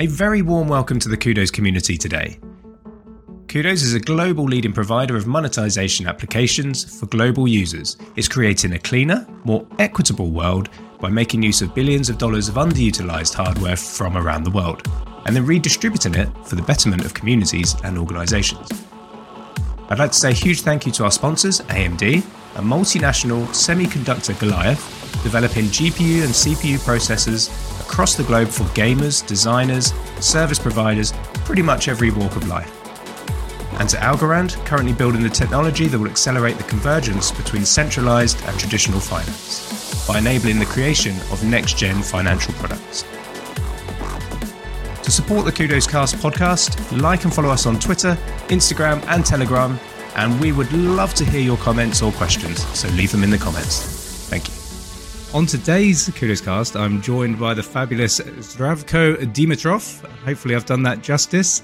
A very warm welcome to the Kudos community today. Kudos is a global leading provider of monetization applications for global users. It's creating a cleaner, more equitable world by making use of billions of dollars of underutilized hardware from around the world, and then redistributing it for the betterment of communities and organizations. I'd like to say a huge thank you to our sponsors, AMD, a multinational semiconductor Goliath developing GPU and CPU processors across the globe for gamers, designers, service providers, pretty much every walk of life. And to Algorand, currently building the technology that will accelerate the convergence between centralized and traditional finance by enabling the creation of next gen financial products. To support the Kudos Cast podcast, like and follow us on Twitter, Instagram, and Telegram, and we would love to hear your comments or questions, so leave them in the comments. Thank you. On today's Kudos Cast, I'm joined by the fabulous Zdravko Dimitrov. Hopefully, I've done that justice.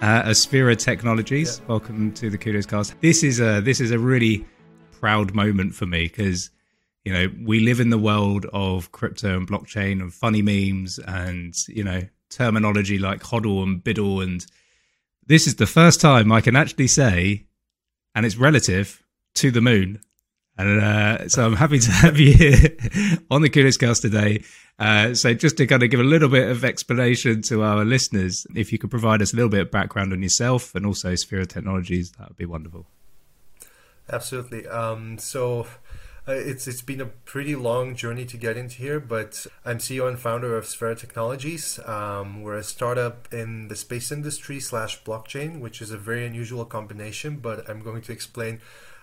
Uh, Aspira Technologies. Yeah. Welcome to the Kudos Cast. This is a this is a really proud moment for me because you know we live in the world of crypto and blockchain and funny memes and you know terminology like hodl and BUIDL and this is the first time I can actually say, and it's relative to the moon and uh, so I'm happy to have you here on the Kudos Cast today. Uh, so just to kind of give a little bit of explanation to our listeners, if you could provide us a little bit of background on yourself and also Sphera Technologies, that would be wonderful. Absolutely. Um, so uh, it's it's been a pretty long journey to get into here, but I'm CEO and founder of Sphera Technologies. Um, we're a startup in the space industry slash blockchain, which is a very unusual combination. But I'm going to explain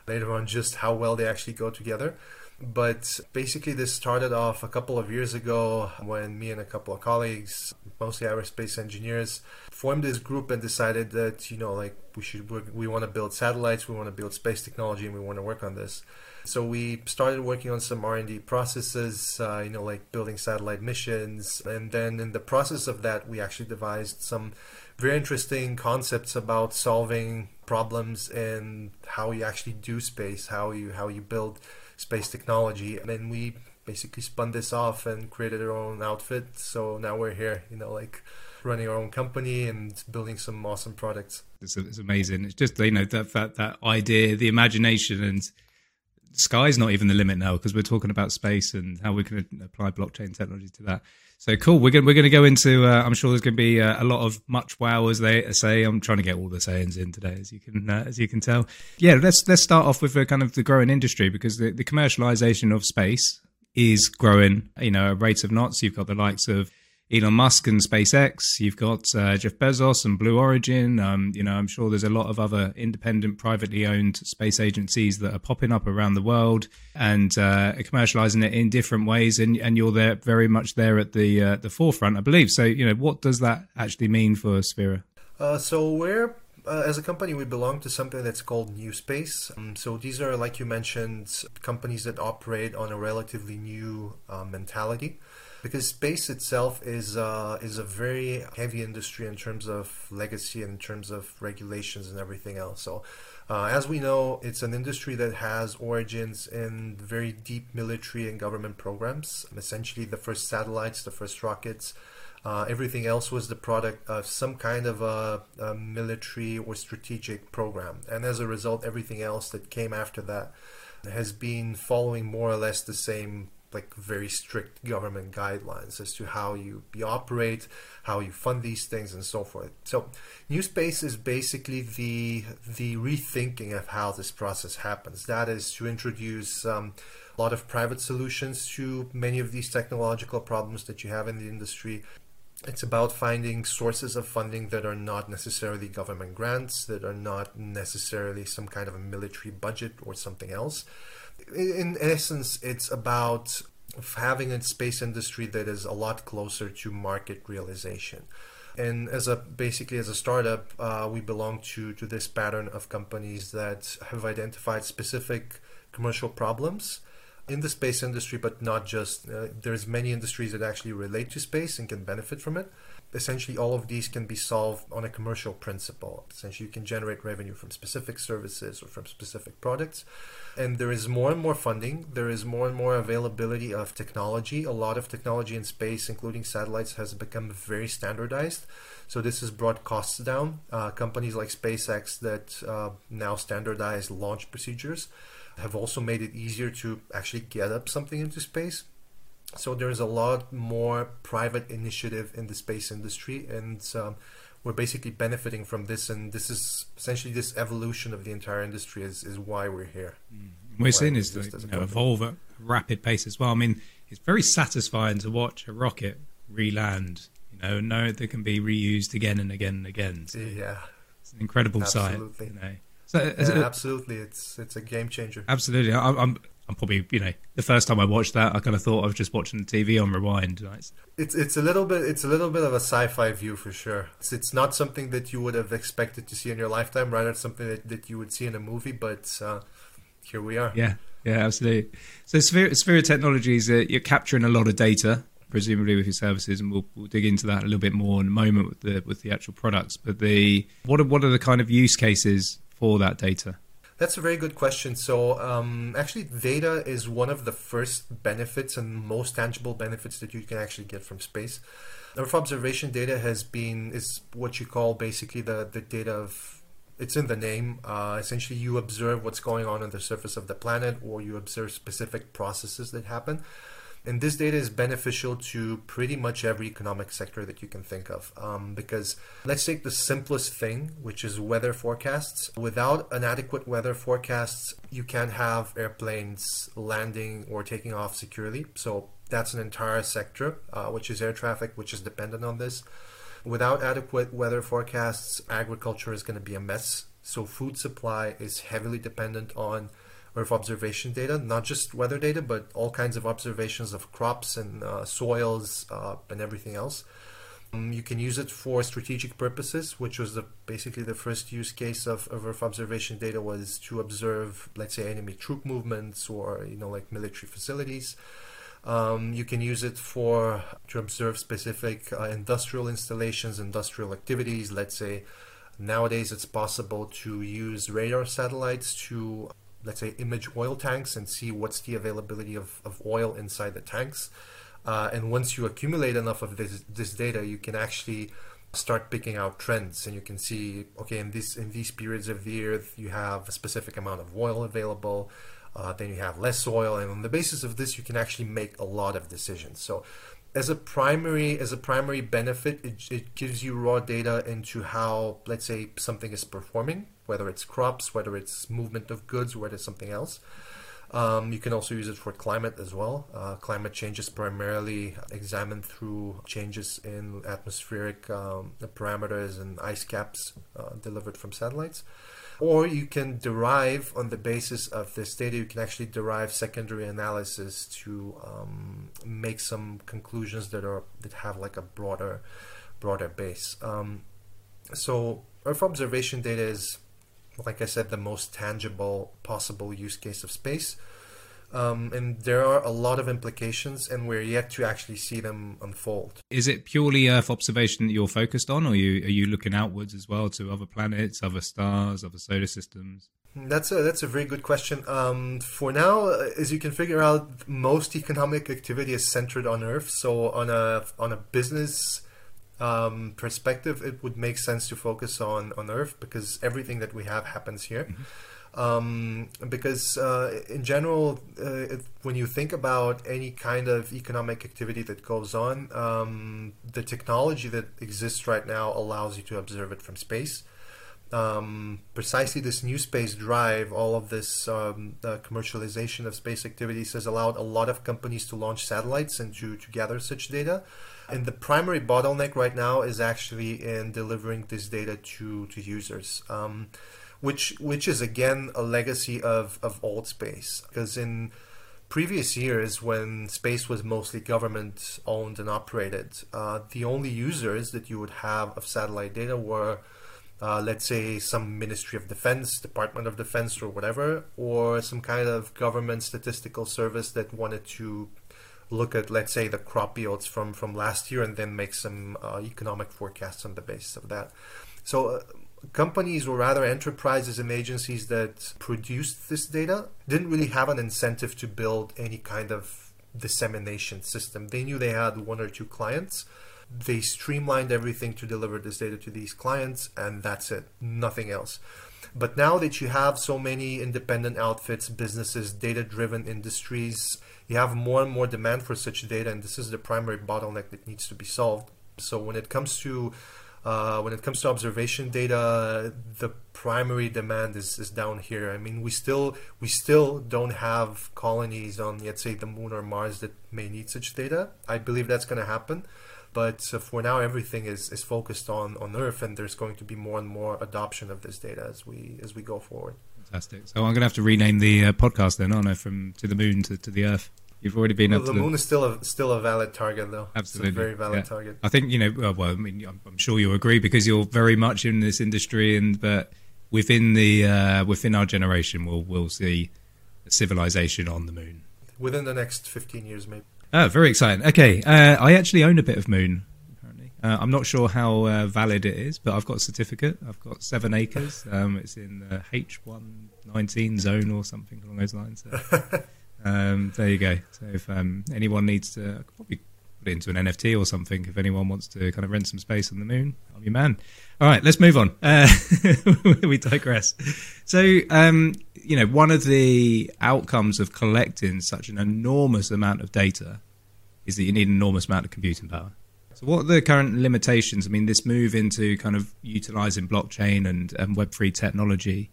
later on just how well they actually go together. But basically, this started off a couple of years ago when me and a couple of colleagues, mostly aerospace engineers, formed this group and decided that you know, like we should we want to build satellites, we want to build space technology, and we want to work on this. So we started working on some R and D processes, uh, you know, like building satellite missions, and then in the process of that, we actually devised some very interesting concepts about solving problems and how you actually do space, how you how you build space technology, and then we basically spun this off and created our own outfit. So now we're here, you know, like running our own company and building some awesome products. It's, it's amazing. It's just you know that that that idea, the imagination, and sky's not even the limit now because we're talking about space and how we can apply blockchain technology to that. So cool. We're going we're going to go into. Uh, I'm sure there's going to be uh, a lot of much wow as they say. I'm trying to get all the sayings in today, as you can uh, as you can tell. Yeah, let's let's start off with kind of the growing industry because the, the commercialization of space is growing. You know, at rates of knots. You've got the likes of Elon Musk and SpaceX. You've got uh, Jeff Bezos and Blue Origin. Um, you know, I'm sure there's a lot of other independent, privately owned space agencies that are popping up around the world and uh, commercializing it in different ways. And, and you're there very much there at the uh, the forefront, I believe. So, you know, what does that actually mean for Sphera? Uh, so we're uh, as a company, we belong to something that's called New Space. Um, so these are, like you mentioned, companies that operate on a relatively new uh, mentality because space itself is uh, is a very heavy industry in terms of legacy and in terms of regulations and everything else. So, uh, as we know, it's an industry that has origins in very deep military and government programs. Essentially, the first satellites, the first rockets. Uh, everything else was the product of some kind of a, a, military or strategic program. And as a result, everything else that came after that has been following more or less the same like very strict government guidelines as to how you, you operate, how you fund these things, and so forth. So, New Space is basically the the rethinking of how this process happens. That is to introduce um, a lot of private solutions to many of these technological problems that you have in the industry. It's about finding sources of funding that are not necessarily government grants, that are not necessarily some kind of a military budget or something else in essence, it's about having a space industry that is a lot closer to market realization. And as a basically as a startup, uh, we belong to to this pattern of companies that have identified specific commercial problems in the space industry, but not just. Uh, there's many industries that actually relate to space and can benefit from it. Essentially, all of these can be solved on a commercial principle. Essentially, you can generate revenue from specific services or from specific products. And there is more and more funding. There is more and more availability of technology. A lot of technology in space, including satellites, has become very standardized. So this has brought costs down. Uh, companies like SpaceX that uh, now standardize launch procedures have also made it easier to actually get up something into space. So there's a lot more private initiative in the space industry, and um, we're basically benefiting from this. And this is essentially this evolution of the entire industry is, is why we're here. Mm. We're seeing is like, you know, evolve at rapid pace as well. I mean, it's very satisfying to watch a rocket re-land. You know, know that can be reused again and again and again. So yeah, it's an incredible Absolutely. sight. You know. So, yeah, absolutely, it's it's a game changer. Absolutely, I, I'm I'm probably you know the first time I watched that I kind of thought I was just watching the TV on rewind. It's it's a little bit it's a little bit of a sci-fi view for sure. It's it's not something that you would have expected to see in your lifetime. Rather, something that, that you would see in a movie. But uh, here we are. Yeah, yeah, absolutely. So Sphera, Sphera Technologies, uh, you're capturing a lot of data presumably with your services, and we'll, we'll dig into that a little bit more in a moment with the with the actual products. But the what are what are the kind of use cases for that data? That's a very good question. So, um, actually, data is one of the first benefits and most tangible benefits that you can actually get from space. Earth observation data has been is what you call basically the the data of it's in the name. Uh, essentially, you observe what's going on on the surface of the planet, or you observe specific processes that happen. And this data is beneficial to pretty much every economic sector that you can think of. Um, because let's take the simplest thing, which is weather forecasts. Without an adequate weather forecasts, you can't have airplanes landing or taking off securely. So that's an entire sector, uh, which is air traffic, which is dependent on this. Without adequate weather forecasts, agriculture is going to be a mess. So food supply is heavily dependent on Earth observation data, not just weather data, but all kinds of observations of crops and uh, soils uh, and everything else. Um, you can use it for strategic purposes, which was the, basically the first use case of, of Earth observation data was to observe, let's say, enemy troop movements or you know like military facilities. Um, you can use it for to observe specific uh, industrial installations, industrial activities. Let's say nowadays it's possible to use radar satellites to let's say, image oil tanks and see what's the availability of, of oil inside the tanks. Uh, and once you accumulate enough of this this data, you can actually start picking out trends, and you can see, okay, in this in these periods of the year, you have a specific amount of oil available. Uh, then you have less oil, and on the basis of this, you can actually make a lot of decisions. So, as a primary as a primary benefit, it, it gives you raw data into how, let's say, something is performing whether it's crops, whether it's movement of goods, whether it's something else. Um, you can also use it for climate as well. Uh, climate change is primarily examined through changes in atmospheric um, parameters and ice caps uh, delivered from satellites. Or you can derive, on the basis of this data, you can actually derive secondary analysis to um, make some conclusions that are that have like a broader, broader base. Um, so Earth observation data is like I said, the most tangible possible use case of space. Um, and there are a lot of implications, and we're yet to actually see them unfold. Is it purely Earth observation that you're focused on, or are you, are you looking outwards as well to other planets, other stars, other solar systems? That's a that's a very good question. Um, for now, uh, as you can figure out, most economic activity is centered on Earth. So on a on a business um, perspective, it would make sense to focus on on Earth because everything that we have happens here. Mm-hmm. Um, because uh, in general, uh, it, when you think about any kind of economic activity that goes on, um, the technology that exists right now allows you to observe it from space. Um, precisely this new space drive, all of this um, commercialization of space activities has allowed a lot of companies to launch satellites and to, to gather such data. And the primary bottleneck right now is actually in delivering this data to to users, um, which which is again a legacy of of old space. Because in previous years, when space was mostly government owned and operated, uh, the only users that you would have of satellite data were uh, let's say some Ministry of Defense, Department of Defense, or whatever, or some kind of government statistical service that wanted to look at, let's say, the crop yields from from last year and then make some uh, economic forecasts on the basis of that. So. Uh, companies or rather enterprises and agencies that produced this data didn't really have an incentive to build any kind of dissemination system. They knew they had one or two clients. They streamlined everything to deliver this data to these clients, and that's it, nothing else. But now that you have so many independent outfits, businesses, data driven industries, you have more and more demand for such data, and this is the primary bottleneck that needs to be solved. So when it comes to uh, when it comes to observation data, the primary demand is, is down here. I mean, we still we still don't have colonies on, let's say, the moon or Mars that may need such data. I believe that's going to happen, but uh, for now, everything is, is focused on, on Earth, and there's going to be more and more adoption of this data as we as we go forward. Fantastic. So I'm going to have to rename the uh, podcast then, aren't I? From to the moon to, to the Earth. You've already been well, up the to moon the... is still a still a valid target, though. Absolutely, it's a very valid yeah. target. I think you know. Well, I mean, I'm, I'm, sure you'll agree because you're very much in this industry, and but within the uh, within our generation, we'll we'll see a civilization on the moon within the next 15 years, maybe. Oh, very exciting. Okay, uh, I actually own a bit of moon. Uh, I'm not sure how uh, valid it is, but I've got a certificate. I've got seven acres. Um, it's in the H119 zone or something along those lines. So. Um, there you go. So if um, anyone needs to, I could probably put it into an NFT or something. If anyone wants to kind of rent some space on the moon, I'm your man. All right, let's move on. Uh, we digress. So, um, you know, one of the outcomes of collecting such an enormous amount of data is that you need an enormous amount of computing power. So, what are the current limitations? I mean, this move into kind of utilizing blockchain and, and Web3 technology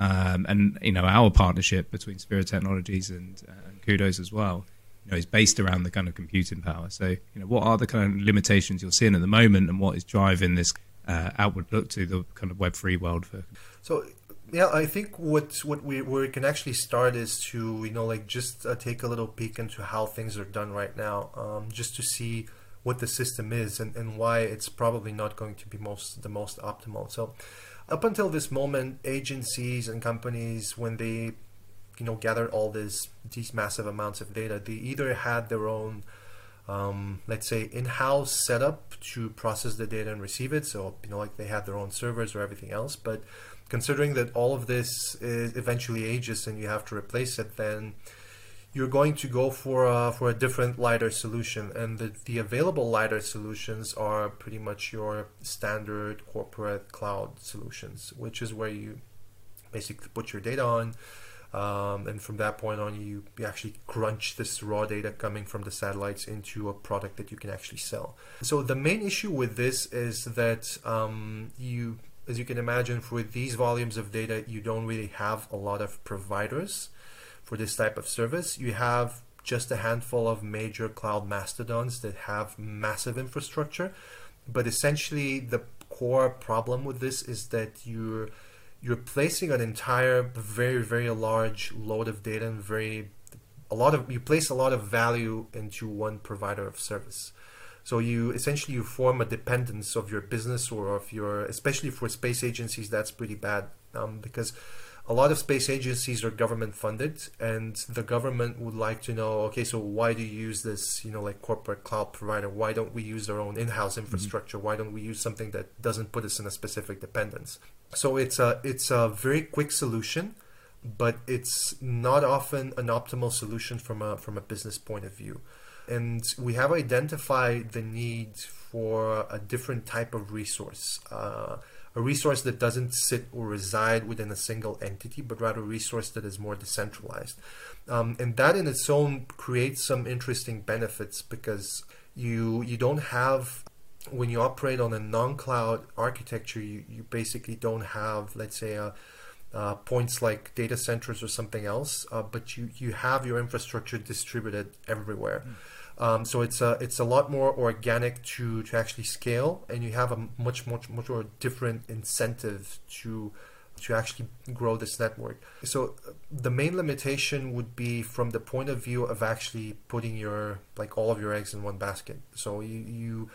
um, and you know our partnership between Sphera Technologies and, uh, and Kudos as well, you know, is based around the kind of computing power. So you know, what are the kind of limitations you're seeing at the moment, and what is driving this uh, outward look to the kind of Web three world for? So yeah, I think what what we where we can actually start is to you know like just uh, take a little peek into how things are done right now, um, just to see what the system is and, and why it's probably not going to be most the most optimal. So up until this moment, agencies and companies, when they you know gathered all this these massive amounts of data, they either had their own um, let's say in-house setup to process the data and receive it. So you know like they had their own servers or everything else. But considering that all of this is eventually ages and you have to replace it, then you're going to go for a, for a different lighter solution. And the, the available lighter solutions are pretty much your standard corporate cloud solutions which is where you basically put your data on. Um, and from that point on you, you actually crunch this raw data coming from the satellites into a product that you can actually sell. So the main issue with this is that um, you as you can imagine for these volumes of data you don't really have a lot of providers for this type of service. You have just a handful of major cloud mastodons that have massive infrastructure, but essentially the core problem with this is that you're you're placing an entire very very large load of data and very a lot of you place a lot of value into one provider of service so you essentially you form a dependence of your business or of your especially for space agencies that's pretty bad um, because a lot of space agencies are government funded and the government would like to know okay so why do you use this you know like corporate cloud provider why don't we use our own in-house mm-hmm. infrastructure mm-hmm. why don't we use something that doesn't put us in a specific dependence so it's a it's a very quick solution but it's not often an optimal solution from a from a business point of view and we have identified the need for a different type of resource uh, a resource that doesn't sit or reside within a single entity, but rather a resource that is more decentralized. Um, and that in its own creates some interesting benefits because you you don't have when you operate on a non-cloud architecture, you, you basically don't have, let's say, a, uh, points like data centers or something else, uh, but you, you have your infrastructure distributed everywhere. Mm. Um, so it's a it's a lot more organic to to actually scale, and you have a much much much more different incentive to to actually grow this network. So uh, the main limitation would be from the point of view of actually putting your like all of your eggs in one basket. So you, you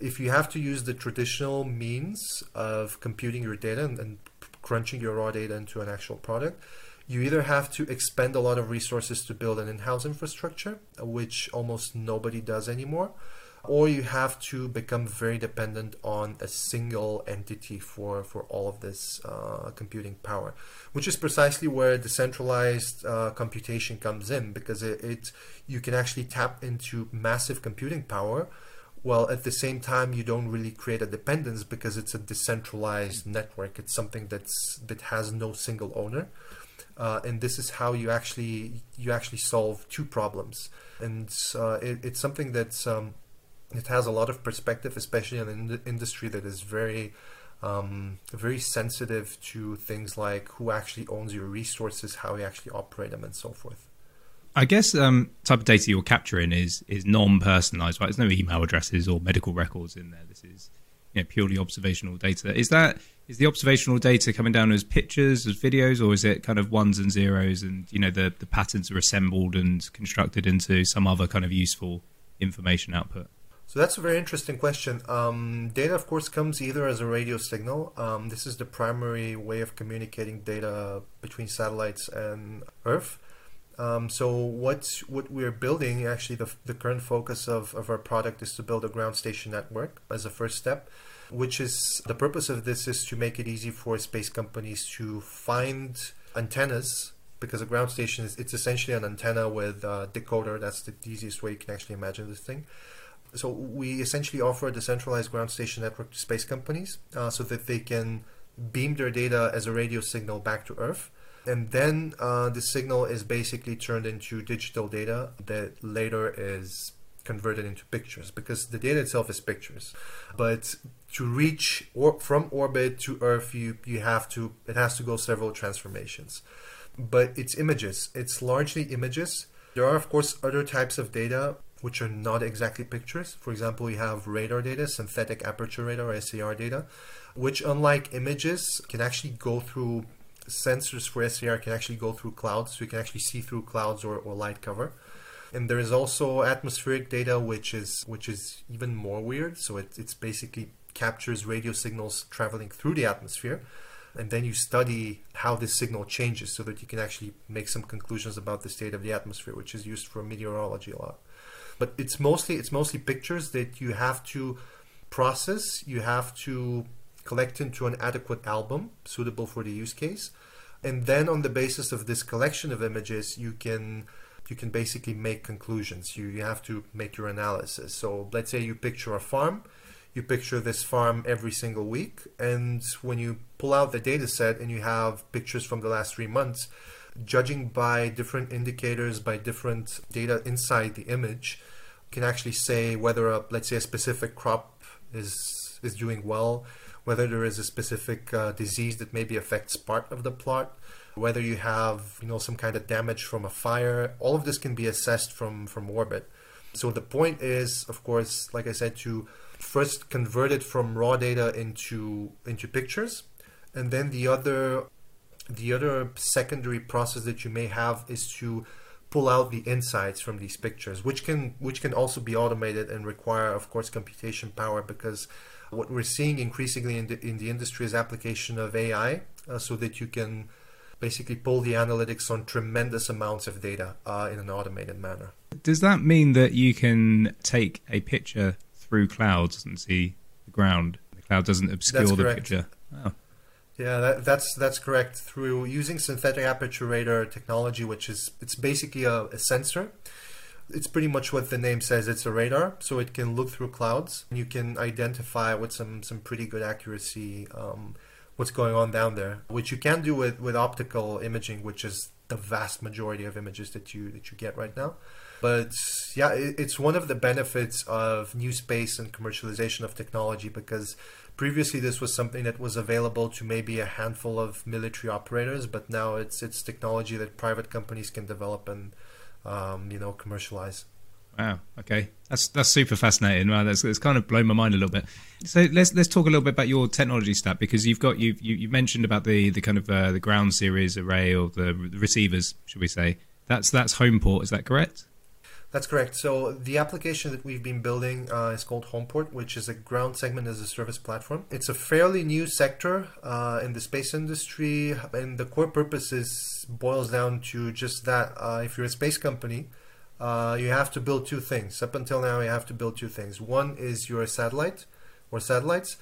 if you have to use the traditional means of computing your data and, and crunching your raw data into an actual product, you either have to expend a lot of resources to build an in-house infrastructure, which almost nobody does anymore, or you have to become very dependent on a single entity for, for all of this uh, computing power, which is precisely where decentralized uh, computation comes in because it, it you can actually tap into massive computing power while at the same time you don't really create a dependence because it's a decentralized network. It's something that's that has no single owner uh, and this is how you actually you actually solve two problems and uh, it, it's something that's um, it has a lot of perspective, especially in an industry that is very, um, very sensitive to things like who actually owns your resources, how you actually operate them, and so forth. I guess um, type of data you're capturing is is non-personalized, right? There's no email addresses or medical records in there. This is you know, purely observational data. Is that is the observational data coming down as pictures, as videos, or is it kind of ones and zeros, and you know the the patterns are assembled and constructed into some other kind of useful information output? So that's a very interesting question. Um, data, of course, comes either as a radio signal. Um, this is the primary way of communicating data between satellites and Earth. Um, so what what we're building, actually, the, the current focus of, of our product is to build a ground station network as a first step, which is the purpose of this is to make it easy for space companies to find antennas because a ground station is it's essentially an antenna with a decoder. That's the easiest way you can actually imagine this thing so we essentially offer a decentralized ground station network to space companies uh, so that they can beam their data as a radio signal back to Earth. And then uh, the signal is basically turned into digital data that later is converted into pictures because the data itself is pictures. But to reach or from orbit to Earth, you, you have to, it has to go several transformations. But it's images, it's largely images. There are, of course, other types of data which are not exactly pictures. For example, you have radar data, synthetic aperture radar SAR data, which unlike images can actually go through sensors for SAR can actually go through clouds, so you can actually see through clouds or, or light cover. And there is also atmospheric data, which is which is even more weird. So it it's basically captures radio signals traveling through the atmosphere, and then you study how this signal changes, so that you can actually make some conclusions about the state of the atmosphere, which is used for meteorology a lot but it's mostly it's mostly pictures that you have to process you have to collect into an adequate album suitable for the use case and then on the basis of this collection of images you can you can basically make conclusions. You, you have to make your analysis. So let's say you picture a farm. You picture this farm every single week. And when you pull out the data set and you have pictures from the last three months judging by different indicators, by different data inside the image, can actually say whether a let's say a specific crop is is doing well, whether there is a specific uh, disease that maybe affects part of the plot, whether you have you know some kind of damage from a fire. All of this can be assessed from from orbit. So the point is, of course, like I said, to first convert it from raw data into into pictures, and then the other the other secondary process that you may have is to pull out the insights from these pictures, which can which can also be automated and require, of course, computation power because what we're seeing increasingly in the in the industry is application of AI, uh, so that you can basically pull the analytics on tremendous amounts of data uh, in an automated manner. Does that mean that you can take a picture through clouds and see the ground? The cloud doesn't obscure the picture. Oh. Yeah, that, that's that's correct. Through using synthetic aperture radar technology, which is it's basically a, a, sensor. It's pretty much what the name says. It's a radar, so it can look through clouds. You can identify with some some pretty good accuracy um, what's going on down there, which you can do with with optical imaging, which is the vast majority of images that you that you get right now. But yeah, it, it's one of the benefits of new space and commercialization of technology because Previously, this was something that was available to maybe a handful of military operators, but now it's it's technology that private companies can develop and um, you know commercialize. Wow. Okay, that's that's super fascinating. Wow, that's it's kind of blown my mind a little bit. So let's let's talk a little bit about your technology stack because you've got you've you, you mentioned about the the kind of uh, the ground series array or the, the receivers, should we say? That's that's Homeport. Is that correct? That's correct. So the application that we've been building uh, is called Homeport, which is a ground segment as a service platform. It's a fairly new sector uh, in the space industry, and the core purpose is boils down to just that. Uh, if you're a space company, uh, you have to build two things. Up until now, you have to build two things. One is your satellite or satellites.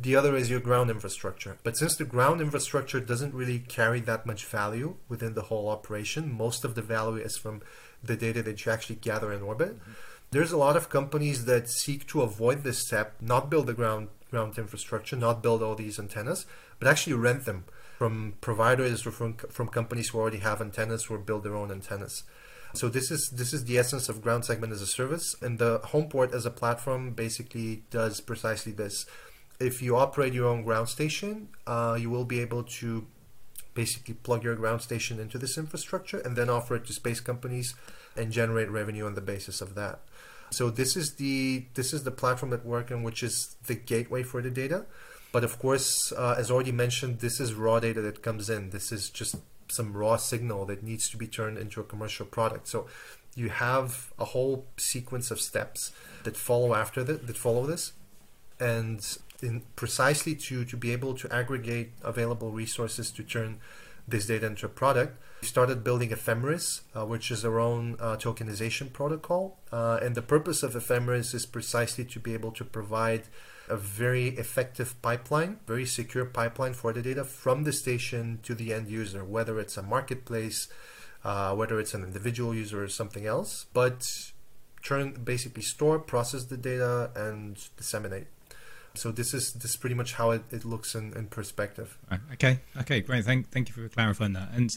The other is your ground infrastructure. But since the ground infrastructure doesn't really carry that much value within the whole operation, most of the value is from the data that you actually gather in orbit. Mm-hmm. There's a lot of companies that seek to avoid this step, not build the ground ground infrastructure, not build all these antennas, but actually rent them from providers or from from companies who already have antennas or build their own antennas. So this is this is the essence of ground segment as a service, and the Homeport as a platform basically does precisely this. If you operate your own ground station, uh, you will be able to basically plug your ground station into this infrastructure and then offer it to space companies and generate revenue on the basis of that. So this is the this is the platform at work and which is the gateway for the data. But of course, uh, as already mentioned, this is raw data that comes in. This is just some raw signal that needs to be turned into a commercial product. So you have a whole sequence of steps that follow after that that follow this, and in precisely to to be able to aggregate available resources to turn this data into a product. We started building Ephemeris, uh, which is our own uh, tokenization protocol. Uh, and the purpose of Ephemeris is precisely to be able to provide a very effective pipeline, very secure pipeline for the data from the station to the end user, whether it's a marketplace, uh, whether it's an individual user or something else. But turn basically store, process the data, and disseminate. So this is this is pretty much how it, it looks in, in perspective. Okay, okay, great. Thank thank you for clarifying that. And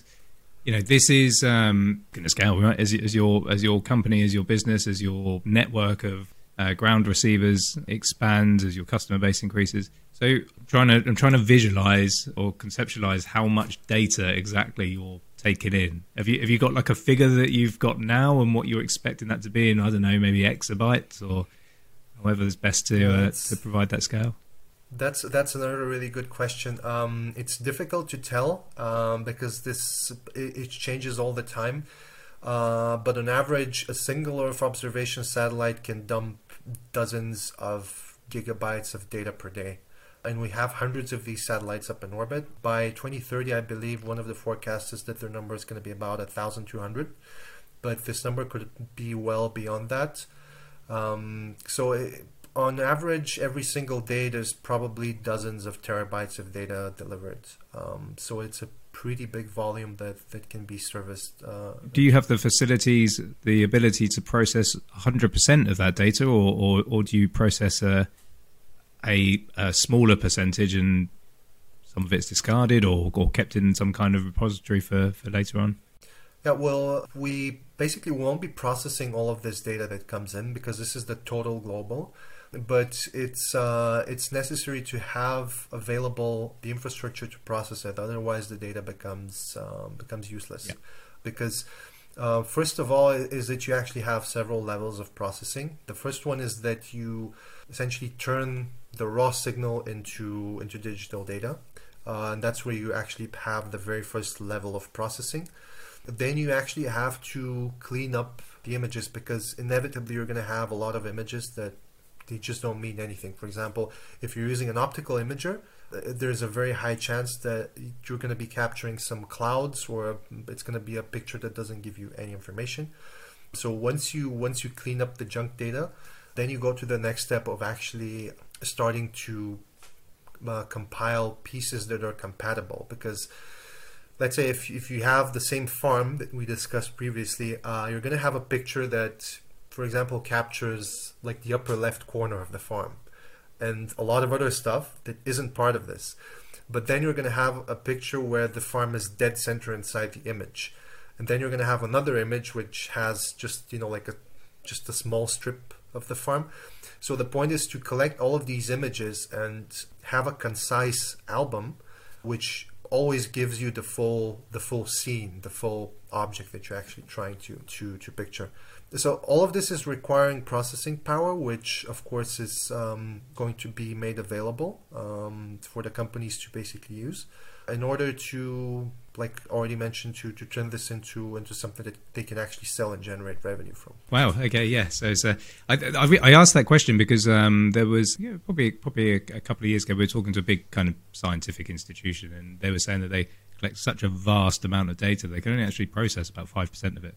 you know, this is um, going to scale right as, as your as your company, as your business, as your network of uh, ground receivers expands, as your customer base increases. So I'm trying to I'm trying to visualize or conceptualize how much data exactly you're taking in. Have you have you got like a figure that you've got now and what you're expecting that to be in? I don't know, maybe exabytes or however is best to yeah, uh, to provide that scale? That's that's another really good question. Um, it's difficult to tell um, because this it, it, changes all the time. Uh, but on average, a single Earth observation satellite can dump dozens of gigabytes of data per day. And we have hundreds of these satellites up in orbit. By 2030, I believe one of the forecasts is that their number is going to be about 1,200. But this number could be well beyond that. Um, so it, on average, every single day there's probably dozens of terabytes of data delivered. Um, so it's a pretty big volume that, that can be serviced. Uh, Do you have the facilities, the ability to process 100% of that data, or, or, or do you process a, a, a smaller percentage and some of it's discarded or, or kept in some kind of repository for, for later on? Yeah, well, we basically won't be processing all of this data that comes in because this is the total global. But it's uh, it's necessary to have available the infrastructure to process it. Otherwise, the data becomes um, becomes useless. Yeah. Because uh, first of all, is that you actually have several levels of processing. The first one is that you essentially turn the raw signal into into digital data, uh, and that's where you actually have the very first level of processing then you actually have to clean up the images because inevitably you're going to have a lot of images that they just don't mean anything. For example, if you're using an optical imager, uh, there's a very high chance that you're going to be capturing some clouds or it's going to be a picture that doesn't give you any information. So once you once you clean up the junk data, then you go to the next step of actually starting to uh, compile pieces that are compatible because let's say if, if you have the same farm that we discussed previously, uh, you're going to have a picture that, for example, captures like the upper left corner of the farm and a lot of other stuff that isn't part of this. But then you're going to have a picture where the farm is dead center inside the image. And then you're going to have another image which has just, you know, like a just a small strip of the farm. So the point is to collect all of these images and have a concise album which always gives you the full the full scene, the full object that you're actually trying to to to picture. So all of this is requiring processing power, which of course is um, going to be made available um, for the companies to basically use in order to, like already mentioned, to, to turn this into into something that they can actually sell and generate revenue from. Wow. Okay. Yeah. So, so I, I, I asked that question because um, there was you know, probably probably a, a, couple of years ago we were talking to a big kind of scientific institution and they were saying that they collect such a vast amount of data they can only actually process about five percent of it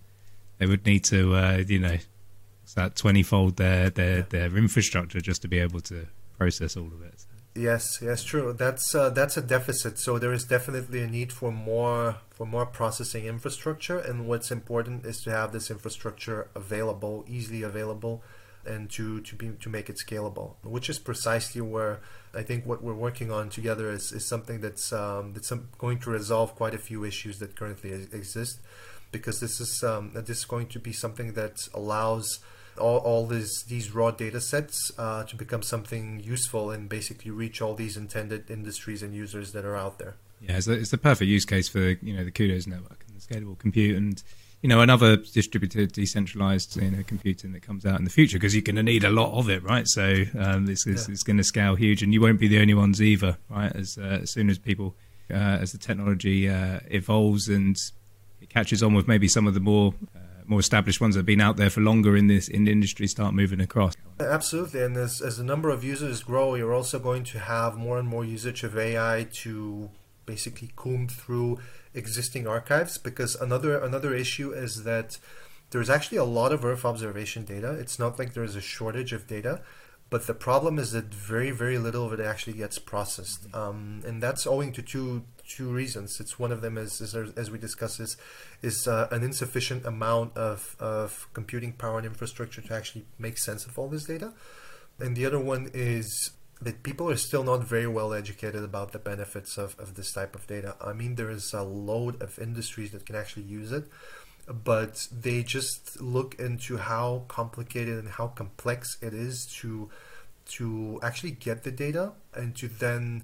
they would need to, uh, you know, that twenty-fold their their their infrastructure just to be able to process all of it. Yes, yes, true. That's uh, that's a deficit. So there is definitely a need for more for more processing infrastructure. And what's important is to have this infrastructure available, easily available, and to to be to make it scalable. Which is precisely where I think what we're working on together is, is something that's um, that's going to resolve quite a few issues that currently exist because this is um, this is going to be something that allows all, all these these raw data sets uh, to become something useful and basically reach all these intended industries and users that are out there. Yeah, it's, a, it's the perfect use case for you know the Kudos network and the scalable compute and you know another distributed decentralized you know computing that comes out in the future because you're going to need a lot of it right so um, this is yeah. it's going to scale huge and you won't be the only ones either right as uh, as soon as people uh, as the technology uh, evolves and it catches on with maybe some of the more uh, more established ones that have been out there for longer in this in the industry start moving across. Absolutely, and as as the number of users grow, you're also going to have more and more usage of AI to basically comb through existing archives. Because another another issue is that there's actually a lot of Earth observation data. It's not like there's a shortage of data. But the problem is that very, very little of it actually gets processed, um, and that's owing to two two reasons. It's one of them is, is as we discussed is is uh, an insufficient amount of, of computing power and infrastructure to actually make sense of all this data, and the other one is that people are still not very well educated about the benefits of, of this type of data. I mean, there is a load of industries that can actually use it, but they just look into how complicated and how complex it is to to actually get the data and to then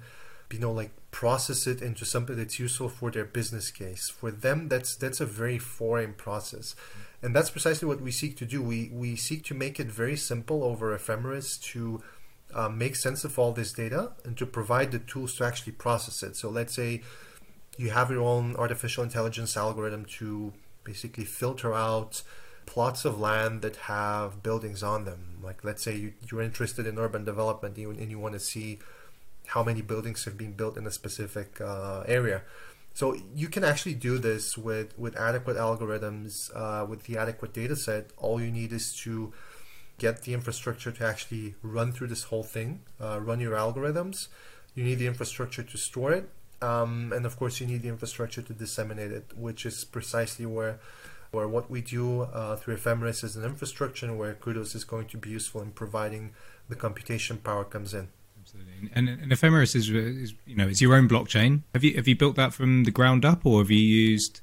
you know like process it into something that's useful for their business case. For them that's that's a very foreign process. And that's precisely what we seek to do. We we seek to make it very simple over ephemeris to uh, make sense of all this data and to provide the tools to actually process it. So let's say you have your own artificial intelligence algorithm to basically filter out plots of land that have buildings on them. Like let's say you, you're interested in urban development and you want to see how many buildings have been built in a specific uh, area. So you can actually do this with, with adequate algorithms, uh, with the adequate data set. All you need is to get the infrastructure to actually run through this whole thing, uh, run your algorithms. You need the infrastructure to store it. Um, and of course, you need the infrastructure to disseminate it, which is precisely where where what we do uh, through Ephemeris is an infrastructure where Kudos is going to be useful in providing the computation power comes in. Absolutely. And, and Ephemeris is, is, you know, it's your own blockchain. Have you have you built that from the ground up, or have you used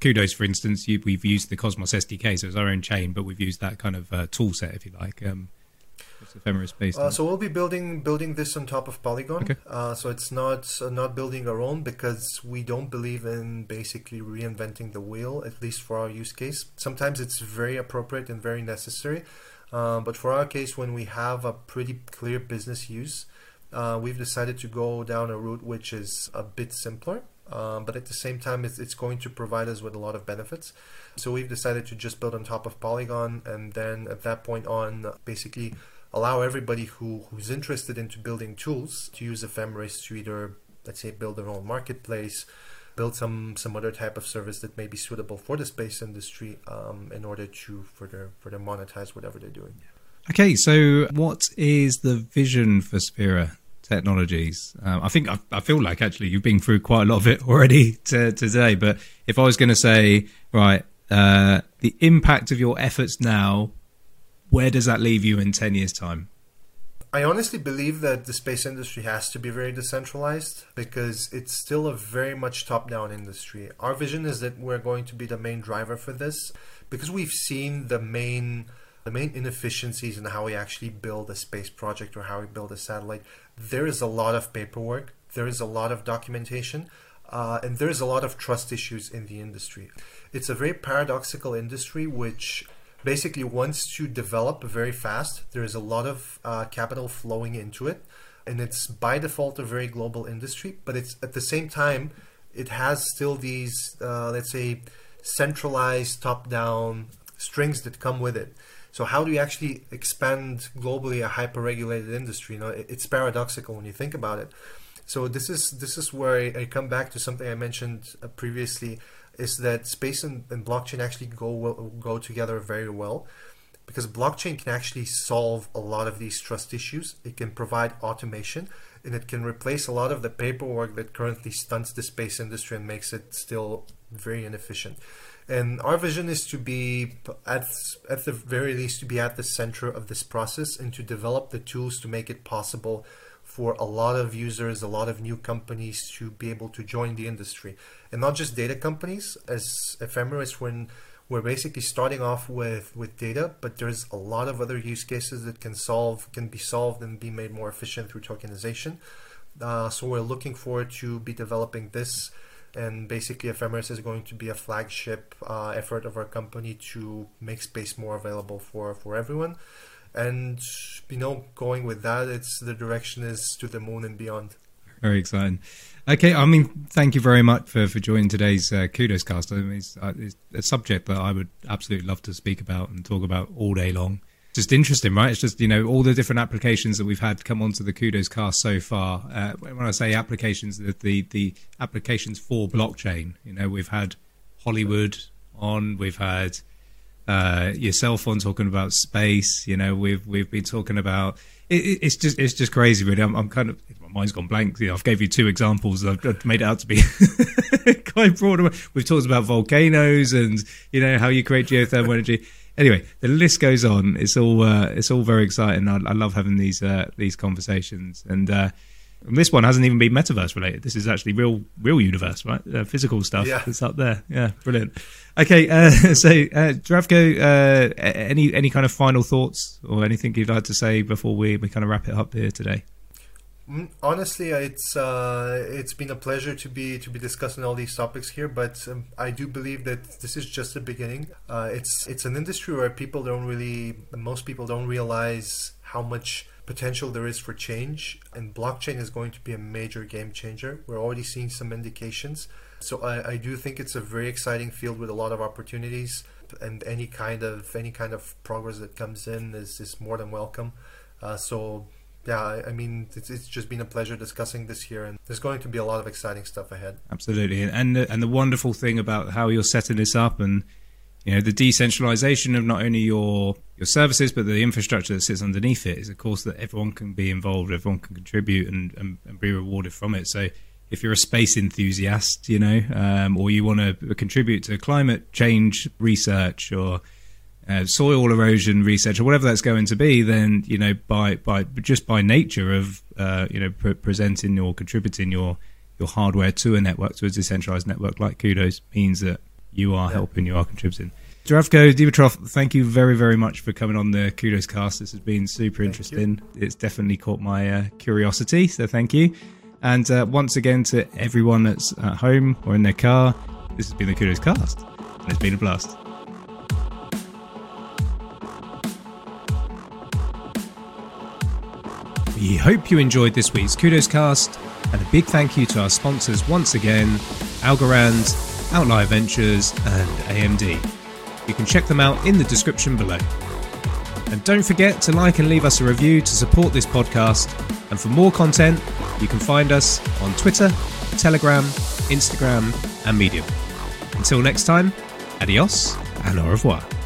Kudos, for instance? You, we've used the Cosmos SDK, so it's our own chain, but we've used that kind of uh, tool set, if you like. Um, Ephemeris based? Uh, so we'll be building building this on top of Polygon. Okay. Uh, so it's not uh, not building our own because we don't believe in basically reinventing the wheel. At least for our use case, sometimes it's very appropriate and very necessary. Uh, but for our case, when we have a pretty clear business use, uh, we've decided to go down a route which is a bit simpler. Um, but at the same time, it's, it's going to provide us with a lot of benefits. So we've decided to just build on top of Polygon, and then at that point on, basically allow everybody who, who's interested into building tools to use Ephemeris to either, let's say, build their own marketplace, build some some other type of service that may be suitable for the space industry um, in order to further further monetize whatever they're doing. Okay, so what is the vision for Sphera Technologies? Um, I think I, I, feel like actually you've been through quite a lot of it already to, today. But if I was going to say, right, uh, the impact of your efforts now where does that leave you in 10 years' time? I honestly believe that the space industry has to be very decentralized because it's still a very much top down industry. Our vision is that we're going to be the main driver for this because we've seen the main the main inefficiencies in how we actually build a space project or how we build a satellite. There is a lot of paperwork, there is a lot of documentation, uh, and there is a lot of trust issues in the industry. It's a very paradoxical industry which basically wants to develop very fast. There is a lot of uh, capital flowing into it, and it's by default a very global industry. But it's at the same time, it has still these, uh, let's say, centralized top-down strings that come with it. So how do you actually expand globally a hyper-regulated industry? You know, it's paradoxical when you think about it. So this is this is where I, I come back to something I mentioned uh, previously is that space and, and blockchain actually go go together very well because blockchain can actually solve a lot of these trust issues. It can provide automation and it can replace a lot of the paperwork that currently stunts the space industry and makes it still very inefficient. And our vision is to be at at the very least to be at the center of this process and to develop the tools to make it possible for a lot of users, a lot of new companies to be able to join the industry. And not just data companies, as Ephemeris, when we're basically starting off with, with data, but there's a lot of other use cases that can solve can be solved and be made more efficient through tokenization. Uh, so we're looking forward to be developing this and basically ephemeris is going to be a flagship uh, effort of our company to make space more available for for everyone and you know going with that it's the direction is to the moon and beyond very exciting okay i mean thank you very much for for joining today's uh, Cudos cast I mean, it's, uh, it's a subject that i would absolutely love to speak about and talk about all day long just interesting, right? It's just you know all the different applications that we've had come onto the Cudos cast so far. Uh, when I say applications, the, the, the applications for blockchain. You know, we've had Hollywood on, we've had uh, yourself on talking about space. You know, we've we've been talking about. It, it's just it's just crazy, really. I'm, I'm, kind of my mind's gone blank. You know, I've gave you two examples. I've, I've made it out to be quite broad. We've talked about volcanoes and you know how you create geothermal energy. Anyway, the list goes on. It's all uh, it's all very exciting. I, I love having these uh, these conversations and. And this one hasn't even been metaverse related. This is actually real, real universe, right? Uh, physical stuff yeah. that's up there. Yeah, brilliant. Okay, uh, so uh, Zdravko, uh, any any kind of final thoughts or anything you'd like to say before we, we kind of wrap it up here today? Mm, honestly, it's uh, it's been a pleasure to be to be discussing all these topics here. But um, I do believe that this is just the beginning. Uh, it's it's an industry where people don't really, most people don't realize how much potential there is for change, and blockchain is going to be a major game changer. We're already seeing some indications. So I, I do think it's a very exciting field with a lot of opportunities, and any kind of any kind of progress that comes in is, is more than welcome. Uh, so yeah, I mean, it's, it's just been a pleasure discussing this here, and there's going to be a lot of exciting stuff ahead. Absolutely, and and the wonderful thing about how you're setting this up and you know the decentralization of not only your your services but the infrastructure that sits underneath it is of course that everyone can be involved everyone can contribute and, and, and be rewarded from it. So if you're a space enthusiast you know um, or you want to contribute to climate change research or uh, soil erosion research or whatever that's going to be then you know by by just by nature of uh, you know pre- presenting or contributing your your hardware to a network to a decentralized network like Cudos means that you are yeah. helping, you are contributing. Zdravko Dimitrov, thank you very, very much for coming on the Cudos cast. This has been super thank interesting. You. It's definitely caught my uh, curiosity, so thank you. And uh, once again, to everyone that's at home or in their car, this has been the Cudos cast, and it's been a blast. We hope you enjoyed this week's Cudos cast, and a big thank you to our sponsors once again Algorand, Outlier Ventures, and AMD. You can check them out in the description below. And don't forget to like and leave us a review to support this podcast. And for more content, you can find us on Twitter, Telegram, Instagram, and Medium. Until next time, adios and au revoir.